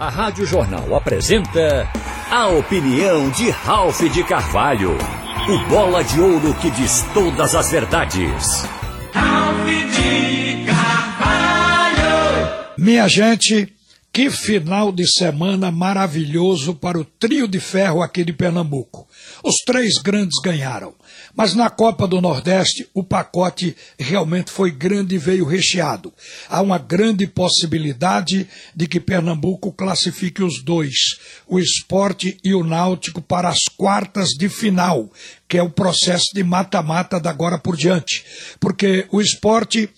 A Rádio Jornal apresenta a opinião de Ralph de Carvalho. O bola de ouro que diz todas as verdades. Ralph de Carvalho. Minha gente, que final de semana maravilhoso para o trio de ferro aqui de Pernambuco. Os três grandes ganharam. Mas na Copa do Nordeste, o pacote realmente foi grande e veio recheado. Há uma grande possibilidade de que Pernambuco classifique os dois, o esporte e o náutico, para as quartas de final, que é o processo de mata-mata da agora por diante. Porque o esporte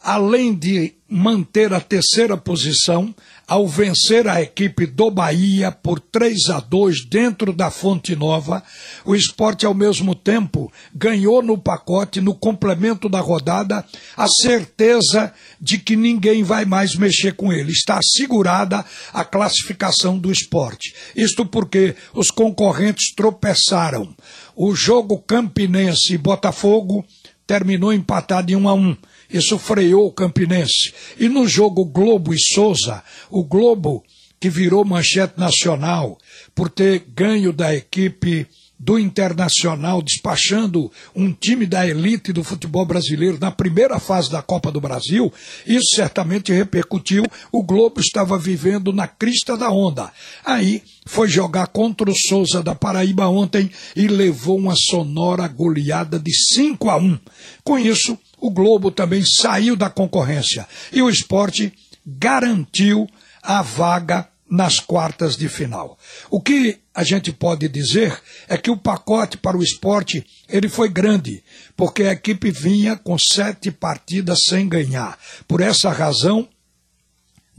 além de manter a terceira posição, ao vencer a equipe do Bahia por 3 a 2 dentro da Fonte Nova, o esporte ao mesmo tempo ganhou no pacote, no complemento da rodada, a certeza de que ninguém vai mais mexer com ele. Está assegurada a classificação do esporte. Isto porque os concorrentes tropeçaram. O jogo Campinense e Botafogo terminou empatado em 1 a 1. Isso freou o Campinense. E no jogo Globo e Souza, o Globo, que virou manchete nacional por ter ganho da equipe do Internacional, despachando um time da elite do futebol brasileiro na primeira fase da Copa do Brasil, isso certamente repercutiu. O Globo estava vivendo na crista da onda. Aí foi jogar contra o Souza da Paraíba ontem e levou uma sonora goleada de 5 a 1. Com isso, o Globo também saiu da concorrência e o esporte garantiu a vaga nas quartas de final. O que a gente pode dizer é que o pacote para o esporte ele foi grande, porque a equipe vinha com sete partidas sem ganhar. Por essa razão,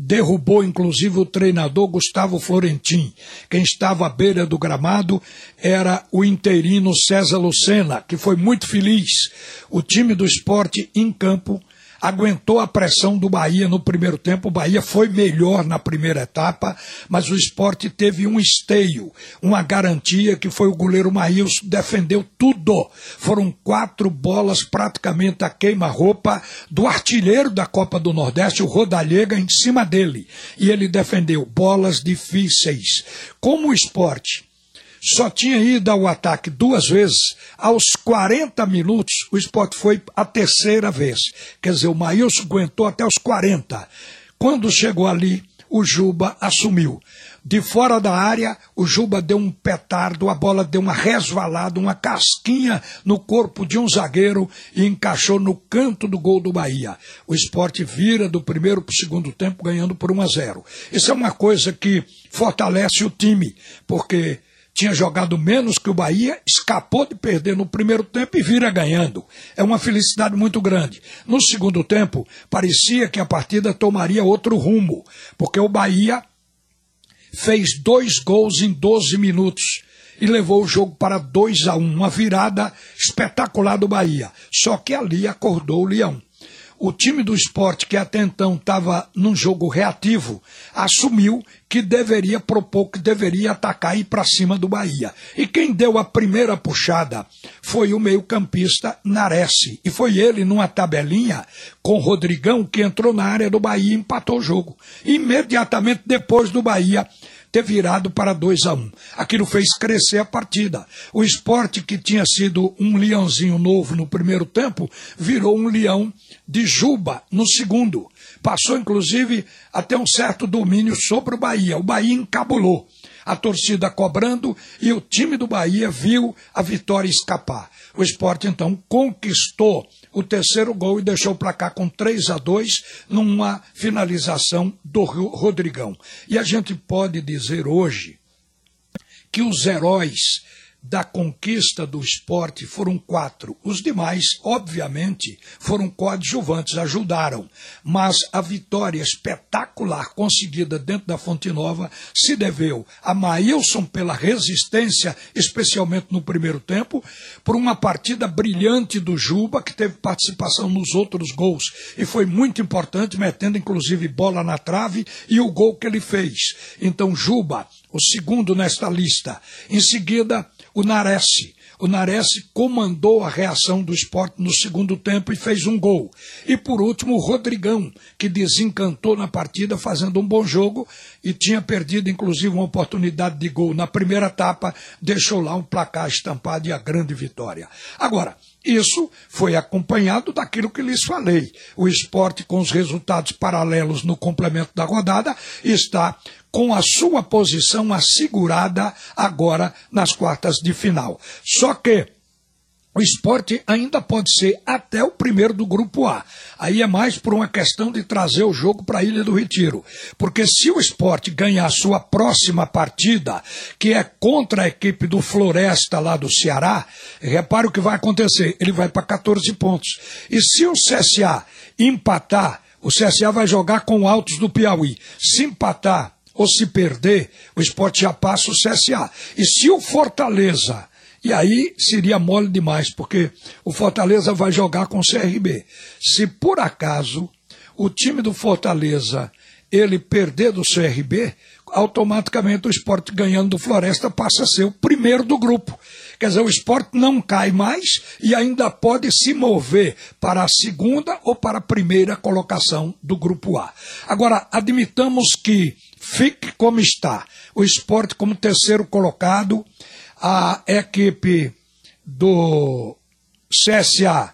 derrubou inclusive o treinador Gustavo Florentin. Quem estava à beira do gramado era o interino César Lucena, que foi muito feliz. O time do esporte em campo aguentou a pressão do Bahia no primeiro tempo. O Bahia foi melhor na primeira etapa, mas o esporte teve um esteio, uma garantia que foi o goleiro Maílson, defendeu tudo. Foram quatro bolas praticamente a queima-roupa do artilheiro da Copa do Nordeste, o Rodallega, em cima dele. E ele defendeu bolas difíceis. Como o esporte só tinha ido ao ataque duas vezes. Aos 40 minutos, o esporte foi a terceira vez. Quer dizer, o Maílson aguentou até os 40. Quando chegou ali, o Juba assumiu. De fora da área, o Juba deu um petardo, a bola deu uma resvalada, uma casquinha no corpo de um zagueiro e encaixou no canto do gol do Bahia. O esporte vira do primeiro para o segundo tempo, ganhando por 1 a 0. Isso é uma coisa que fortalece o time, porque tinha jogado menos que o Bahia, escapou de perder no primeiro tempo e vira ganhando. É uma felicidade muito grande. No segundo tempo, parecia que a partida tomaria outro rumo, porque o Bahia fez dois gols em 12 minutos e levou o jogo para 2 a 1, um, uma virada espetacular do Bahia. Só que ali acordou o Leão o time do esporte, que até então estava num jogo reativo, assumiu que deveria propor, que deveria atacar e ir para cima do Bahia. E quem deu a primeira puxada foi o meio-campista Nares. E foi ele, numa tabelinha, com Rodrigão, que entrou na área do Bahia e empatou o jogo. Imediatamente depois do Bahia ter virado para 2 a 1 um. Aquilo fez crescer a partida. O esporte, que tinha sido um leãozinho novo no primeiro tempo, virou um leão de juba no segundo. Passou, inclusive, até um certo domínio sobre o Bahia. O Bahia encabulou a torcida cobrando e o time do Bahia viu a vitória escapar. O esporte então conquistou o terceiro gol e deixou para cá com 3 a 2 numa finalização do Rodrigão. E a gente pode dizer hoje que os heróis da conquista do esporte foram quatro. Os demais, obviamente, foram coadjuvantes, ajudaram. Mas a vitória espetacular conseguida dentro da Fonte Nova se deveu a Maílson pela resistência, especialmente no primeiro tempo, por uma partida brilhante do Juba, que teve participação nos outros gols e foi muito importante, metendo inclusive bola na trave e o gol que ele fez. Então, Juba, o segundo nesta lista. Em seguida, o Nares. O Nares comandou a reação do esporte no segundo tempo e fez um gol. E por último, o Rodrigão, que desencantou na partida fazendo um bom jogo e tinha perdido inclusive uma oportunidade de gol na primeira etapa, deixou lá um placar estampado e a grande vitória. Agora, isso foi acompanhado daquilo que lhes falei. O esporte, com os resultados paralelos no complemento da rodada, está com a sua posição assegurada agora nas quartas de final. Só que o esporte ainda pode ser até o primeiro do grupo A. Aí é mais por uma questão de trazer o jogo para a Ilha do Retiro. Porque se o esporte ganhar a sua próxima partida, que é contra a equipe do Floresta lá do Ceará, repare o que vai acontecer. Ele vai para 14 pontos. E se o CSA empatar, o CSA vai jogar com o Altos do Piauí. Se empatar ou se perder, o esporte já passa o CSA. E se o Fortaleza e aí seria mole demais, porque o Fortaleza vai jogar com o CRB. Se por acaso o time do Fortaleza ele perder do CRB, automaticamente o esporte ganhando do Floresta passa a ser o primeiro do grupo. Quer dizer, o esporte não cai mais e ainda pode se mover para a segunda ou para a primeira colocação do grupo A. Agora, admitamos que fique como está. O esporte como terceiro colocado, a equipe do CSA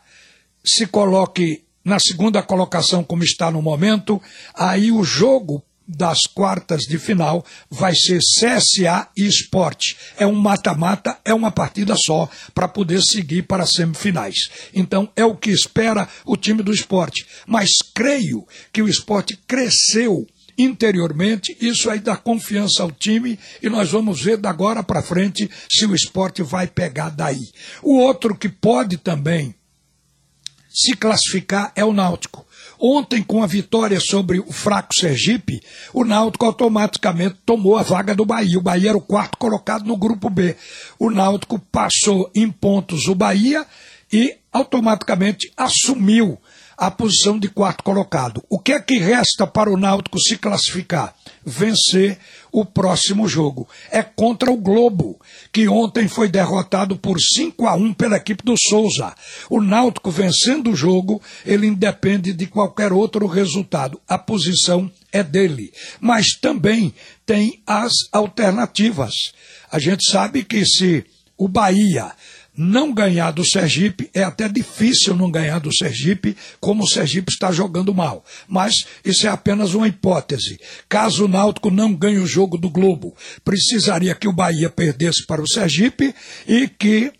se coloque na segunda colocação como está no momento, aí o jogo das quartas de final vai ser CSA e Esporte. É um mata-mata, é uma partida só para poder seguir para as semifinais. Então é o que espera o time do esporte. Mas creio que o esporte cresceu interiormente, isso aí dá confiança ao time e nós vamos ver da agora para frente se o esporte vai pegar daí. O outro que pode também se classificar é o Náutico. Ontem, com a vitória sobre o fraco Sergipe, o Náutico automaticamente tomou a vaga do Bahia. O Bahia era o quarto colocado no grupo B. O Náutico passou em pontos o Bahia e automaticamente assumiu a posição de quarto colocado. O que é que resta para o Náutico se classificar? Vencer o próximo jogo. É contra o Globo, que ontem foi derrotado por 5 a 1 pela equipe do Souza. O Náutico vencendo o jogo, ele independe de qualquer outro resultado. A posição é dele. Mas também tem as alternativas. A gente sabe que se o Bahia não ganhar do Sergipe, é até difícil não ganhar do Sergipe, como o Sergipe está jogando mal. Mas isso é apenas uma hipótese. Caso o Náutico não ganhe o jogo do Globo, precisaria que o Bahia perdesse para o Sergipe e que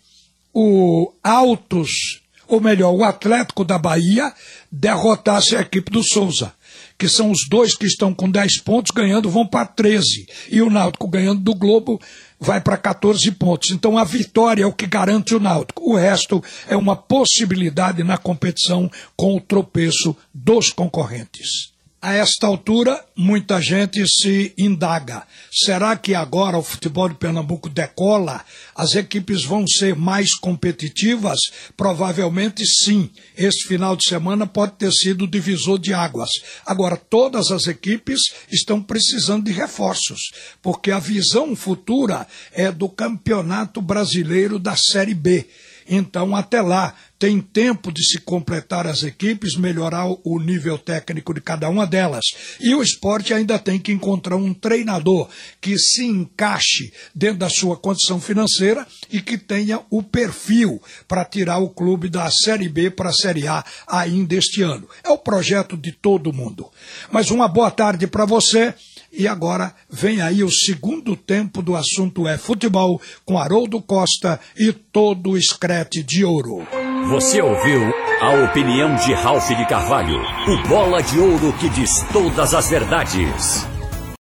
o Altos, ou melhor, o Atlético da Bahia, derrotasse a equipe do Souza que são os dois que estão com 10 pontos ganhando, vão para 13. E o Náutico ganhando do Globo vai para 14 pontos. Então a vitória é o que garante o Náutico. O resto é uma possibilidade na competição com o tropeço dos concorrentes. A esta altura, muita gente se indaga: será que agora o futebol de Pernambuco decola? As equipes vão ser mais competitivas? Provavelmente sim. Este final de semana pode ter sido o divisor de águas. Agora, todas as equipes estão precisando de reforços, porque a visão futura é do Campeonato Brasileiro da Série B. Então, até lá, tem tempo de se completar as equipes, melhorar o nível técnico de cada uma delas. E o esporte ainda tem que encontrar um treinador que se encaixe dentro da sua condição financeira e que tenha o perfil para tirar o clube da Série B para a Série A ainda este ano. É o projeto de todo mundo. Mas uma boa tarde para você. E agora vem aí o segundo tempo do assunto é futebol com Haroldo Costa e todo o escrete de ouro. Você ouviu a opinião de Ralph de Carvalho, o bola de ouro que diz todas as verdades.